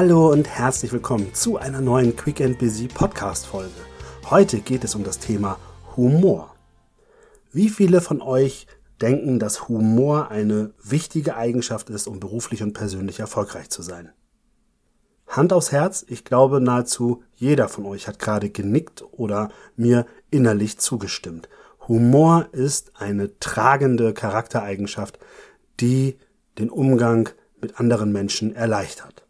Hallo und herzlich willkommen zu einer neuen Quick and Busy Podcast Folge. Heute geht es um das Thema Humor. Wie viele von euch denken, dass Humor eine wichtige Eigenschaft ist, um beruflich und persönlich erfolgreich zu sein? Hand aufs Herz, ich glaube nahezu jeder von euch hat gerade genickt oder mir innerlich zugestimmt. Humor ist eine tragende Charaktereigenschaft, die den Umgang mit anderen Menschen erleichtert.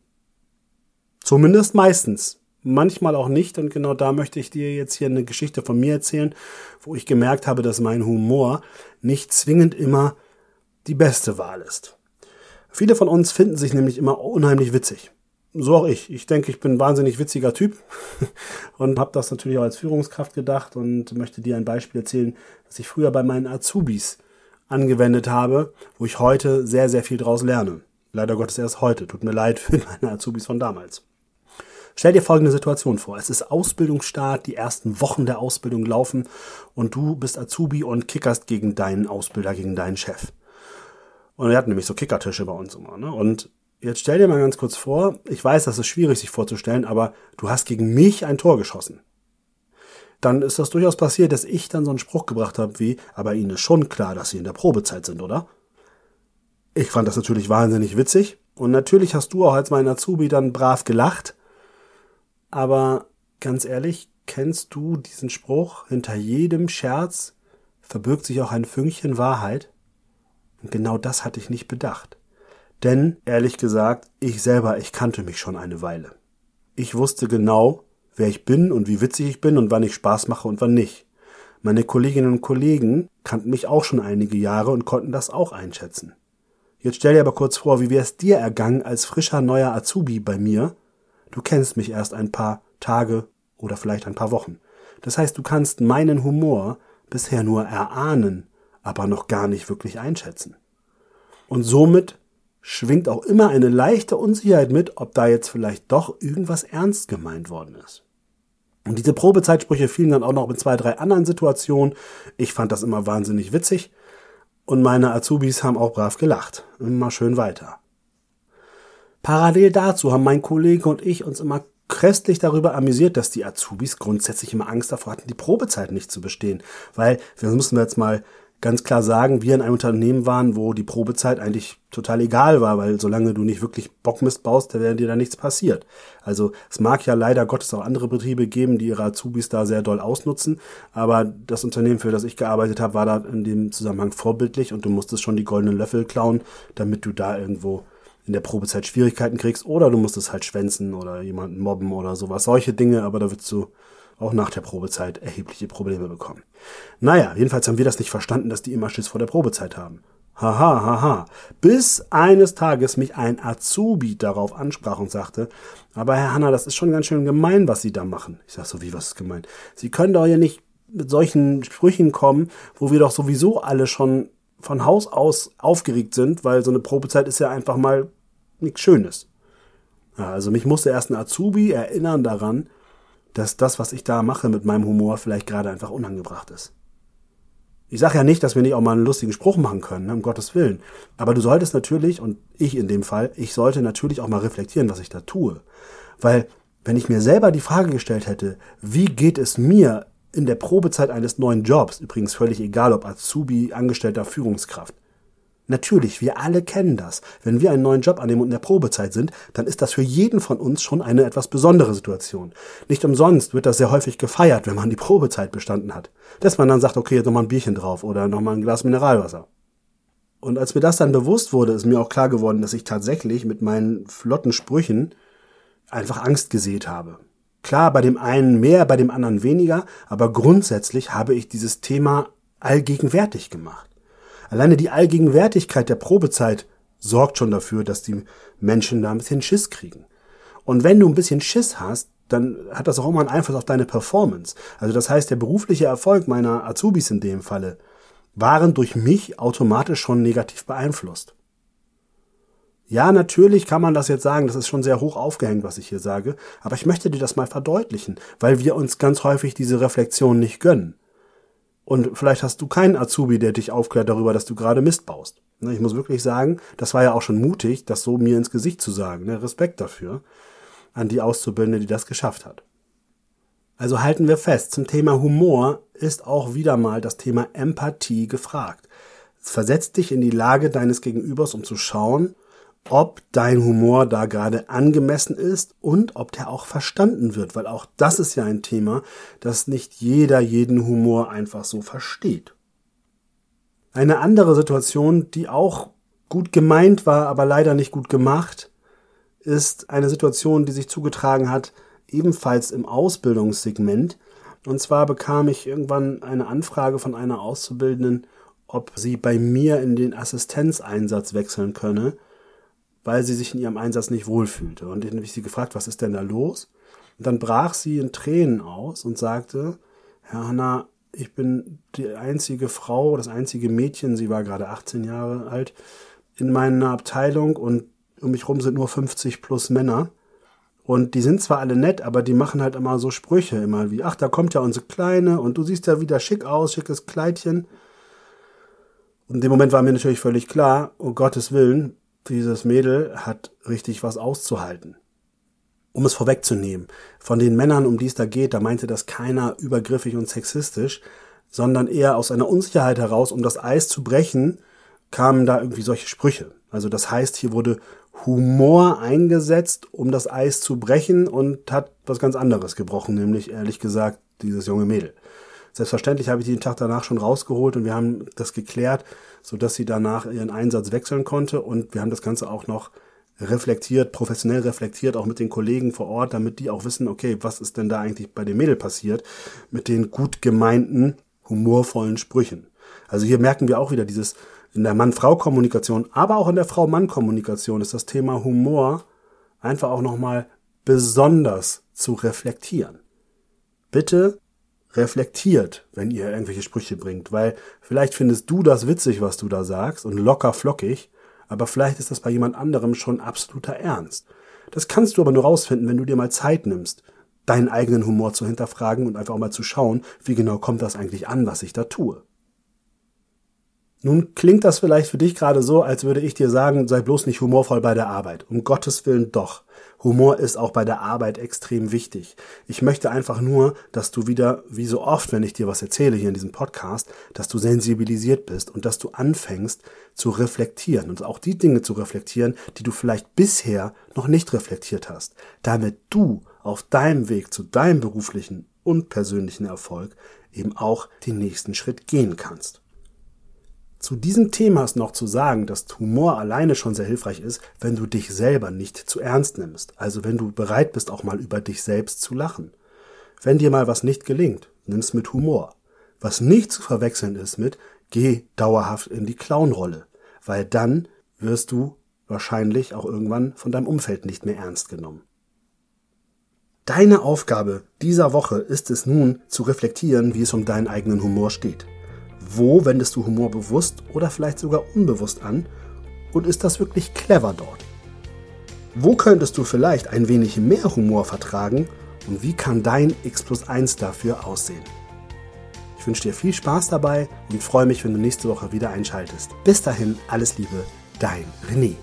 Zumindest meistens. Manchmal auch nicht. Und genau da möchte ich dir jetzt hier eine Geschichte von mir erzählen, wo ich gemerkt habe, dass mein Humor nicht zwingend immer die beste Wahl ist. Viele von uns finden sich nämlich immer unheimlich witzig. So auch ich. Ich denke, ich bin ein wahnsinnig witziger Typ und habe das natürlich auch als Führungskraft gedacht und möchte dir ein Beispiel erzählen, das ich früher bei meinen Azubis angewendet habe, wo ich heute sehr, sehr viel draus lerne. Leider Gottes erst heute. Tut mir leid für meine Azubis von damals. Stell dir folgende Situation vor. Es ist Ausbildungsstart, die ersten Wochen der Ausbildung laufen und du bist Azubi und kickerst gegen deinen Ausbilder, gegen deinen Chef. Und wir hatten nämlich so Kickertische bei uns immer. Ne? Und jetzt stell dir mal ganz kurz vor, ich weiß, das ist schwierig sich vorzustellen, aber du hast gegen mich ein Tor geschossen. Dann ist das durchaus passiert, dass ich dann so einen Spruch gebracht habe wie, aber Ihnen ist schon klar, dass Sie in der Probezeit sind, oder? Ich fand das natürlich wahnsinnig witzig. Und natürlich hast du auch als mein Azubi dann brav gelacht aber ganz ehrlich, kennst du diesen Spruch? Hinter jedem Scherz verbirgt sich auch ein Fünkchen Wahrheit. Und genau das hatte ich nicht bedacht. Denn, ehrlich gesagt, ich selber, ich kannte mich schon eine Weile. Ich wusste genau, wer ich bin und wie witzig ich bin und wann ich Spaß mache und wann nicht. Meine Kolleginnen und Kollegen kannten mich auch schon einige Jahre und konnten das auch einschätzen. Jetzt stell dir aber kurz vor, wie wäre es dir ergangen als frischer neuer Azubi bei mir Du kennst mich erst ein paar Tage oder vielleicht ein paar Wochen. Das heißt, du kannst meinen Humor bisher nur erahnen, aber noch gar nicht wirklich einschätzen. Und somit schwingt auch immer eine leichte Unsicherheit mit, ob da jetzt vielleicht doch irgendwas ernst gemeint worden ist. Und diese Probezeitsprüche fielen dann auch noch mit zwei, drei anderen Situationen. Ich fand das immer wahnsinnig witzig. Und meine Azubis haben auch brav gelacht. Immer schön weiter. Parallel dazu haben mein Kollege und ich uns immer köstlich darüber amüsiert, dass die Azubis grundsätzlich immer Angst davor hatten, die Probezeit nicht zu bestehen. Weil, das müssen wir jetzt mal ganz klar sagen, wir in einem Unternehmen waren, wo die Probezeit eigentlich total egal war, weil solange du nicht wirklich Bockmist baust, da wäre dir da nichts passiert. Also es mag ja leider Gottes auch andere Betriebe geben, die ihre Azubis da sehr doll ausnutzen, aber das Unternehmen, für das ich gearbeitet habe, war da in dem Zusammenhang vorbildlich und du musstest schon die goldenen Löffel klauen, damit du da irgendwo in der Probezeit Schwierigkeiten kriegst oder du musst es halt schwänzen oder jemanden mobben oder sowas. Solche Dinge, aber da wirst du auch nach der Probezeit erhebliche Probleme bekommen. Naja, jedenfalls haben wir das nicht verstanden, dass die immer Schiss vor der Probezeit haben. Haha, haha. Bis eines Tages mich ein Azubi darauf ansprach und sagte, aber Herr Hanna, das ist schon ganz schön gemein, was Sie da machen. Ich sag so, wie, was ist gemein? Sie können doch ja nicht mit solchen Sprüchen kommen, wo wir doch sowieso alle schon von Haus aus aufgeregt sind, weil so eine Probezeit ist ja einfach mal nichts Schönes. Also mich musste erst ein Azubi erinnern daran, dass das, was ich da mache mit meinem Humor, vielleicht gerade einfach unangebracht ist. Ich sage ja nicht, dass wir nicht auch mal einen lustigen Spruch machen können, ne, um Gottes Willen. Aber du solltest natürlich, und ich in dem Fall, ich sollte natürlich auch mal reflektieren, was ich da tue. Weil, wenn ich mir selber die Frage gestellt hätte, wie geht es mir in der Probezeit eines neuen Jobs, übrigens völlig egal ob Azubi, Angestellter, Führungskraft, Natürlich, wir alle kennen das. Wenn wir einen neuen Job annehmen und in der Probezeit sind, dann ist das für jeden von uns schon eine etwas besondere Situation. Nicht umsonst wird das sehr häufig gefeiert, wenn man die Probezeit bestanden hat. Dass man dann sagt, okay, jetzt nochmal ein Bierchen drauf oder nochmal ein Glas Mineralwasser. Und als mir das dann bewusst wurde, ist mir auch klar geworden, dass ich tatsächlich mit meinen flotten Sprüchen einfach Angst gesät habe. Klar, bei dem einen mehr, bei dem anderen weniger, aber grundsätzlich habe ich dieses Thema allgegenwärtig gemacht. Alleine die Allgegenwärtigkeit der Probezeit sorgt schon dafür, dass die Menschen da ein bisschen Schiss kriegen. Und wenn du ein bisschen Schiss hast, dann hat das auch immer einen Einfluss auf deine Performance. Also das heißt, der berufliche Erfolg meiner Azubis in dem Falle waren durch mich automatisch schon negativ beeinflusst. Ja, natürlich kann man das jetzt sagen, das ist schon sehr hoch aufgehängt, was ich hier sage, aber ich möchte dir das mal verdeutlichen, weil wir uns ganz häufig diese Reflexion nicht gönnen. Und vielleicht hast du keinen Azubi, der dich aufklärt darüber, dass du gerade Mist baust. Ne, ich muss wirklich sagen, das war ja auch schon mutig, das so mir ins Gesicht zu sagen. Ne, Respekt dafür. an die Auszubildende, die das geschafft hat. Also halten wir fest, zum Thema Humor ist auch wieder mal das Thema Empathie gefragt. Versetz dich in die Lage deines Gegenübers, um zu schauen, ob dein Humor da gerade angemessen ist und ob der auch verstanden wird, weil auch das ist ja ein Thema, dass nicht jeder jeden Humor einfach so versteht. Eine andere Situation, die auch gut gemeint war, aber leider nicht gut gemacht, ist eine Situation, die sich zugetragen hat, ebenfalls im Ausbildungssegment. Und zwar bekam ich irgendwann eine Anfrage von einer Auszubildenden, ob sie bei mir in den Assistenzeinsatz wechseln könne, weil sie sich in ihrem Einsatz nicht wohlfühlte. Und dann habe ich sie gefragt, was ist denn da los? Und dann brach sie in Tränen aus und sagte, Herr Hanna, ich bin die einzige Frau, das einzige Mädchen, sie war gerade 18 Jahre alt, in meiner Abteilung und um mich rum sind nur 50 plus Männer. Und die sind zwar alle nett, aber die machen halt immer so Sprüche, immer wie, ach, da kommt ja unsere Kleine und du siehst ja wieder schick aus, schickes Kleidchen. Und in dem Moment war mir natürlich völlig klar, um Gottes Willen, dieses Mädel hat richtig was auszuhalten. Um es vorwegzunehmen, von den Männern, um die es da geht, da meinte das keiner übergriffig und sexistisch, sondern eher aus einer Unsicherheit heraus, um das Eis zu brechen, kamen da irgendwie solche Sprüche. Also das heißt, hier wurde Humor eingesetzt, um das Eis zu brechen und hat was ganz anderes gebrochen, nämlich ehrlich gesagt dieses junge Mädel. Selbstverständlich habe ich den Tag danach schon rausgeholt und wir haben das geklärt, so dass sie danach ihren Einsatz wechseln konnte und wir haben das Ganze auch noch reflektiert, professionell reflektiert, auch mit den Kollegen vor Ort, damit die auch wissen, okay, was ist denn da eigentlich bei dem Mädel passiert mit den gut gemeinten, humorvollen Sprüchen. Also hier merken wir auch wieder dieses in der Mann-Frau-Kommunikation, aber auch in der Frau-Mann-Kommunikation ist das Thema Humor einfach auch nochmal besonders zu reflektieren. Bitte reflektiert, wenn ihr irgendwelche Sprüche bringt, weil vielleicht findest du das witzig, was du da sagst und locker flockig, aber vielleicht ist das bei jemand anderem schon absoluter Ernst. Das kannst du aber nur rausfinden, wenn du dir mal Zeit nimmst, deinen eigenen Humor zu hinterfragen und einfach mal zu schauen, wie genau kommt das eigentlich an, was ich da tue. Nun klingt das vielleicht für dich gerade so, als würde ich dir sagen, sei bloß nicht humorvoll bei der Arbeit. Um Gottes Willen doch. Humor ist auch bei der Arbeit extrem wichtig. Ich möchte einfach nur, dass du wieder, wie so oft, wenn ich dir was erzähle hier in diesem Podcast, dass du sensibilisiert bist und dass du anfängst zu reflektieren und auch die Dinge zu reflektieren, die du vielleicht bisher noch nicht reflektiert hast, damit du auf deinem Weg zu deinem beruflichen und persönlichen Erfolg eben auch den nächsten Schritt gehen kannst. Zu diesem Thema ist noch zu sagen, dass Humor alleine schon sehr hilfreich ist, wenn du dich selber nicht zu ernst nimmst. Also wenn du bereit bist, auch mal über dich selbst zu lachen. Wenn dir mal was nicht gelingt, nimm's mit Humor. Was nicht zu verwechseln ist mit, geh dauerhaft in die Clownrolle. Weil dann wirst du wahrscheinlich auch irgendwann von deinem Umfeld nicht mehr ernst genommen. Deine Aufgabe dieser Woche ist es nun zu reflektieren, wie es um deinen eigenen Humor steht. Wo wendest du Humor bewusst oder vielleicht sogar unbewusst an? Und ist das wirklich clever dort? Wo könntest du vielleicht ein wenig mehr Humor vertragen und wie kann dein X plus 1 dafür aussehen? Ich wünsche dir viel Spaß dabei und freue mich, wenn du nächste Woche wieder einschaltest. Bis dahin, alles Liebe, dein René.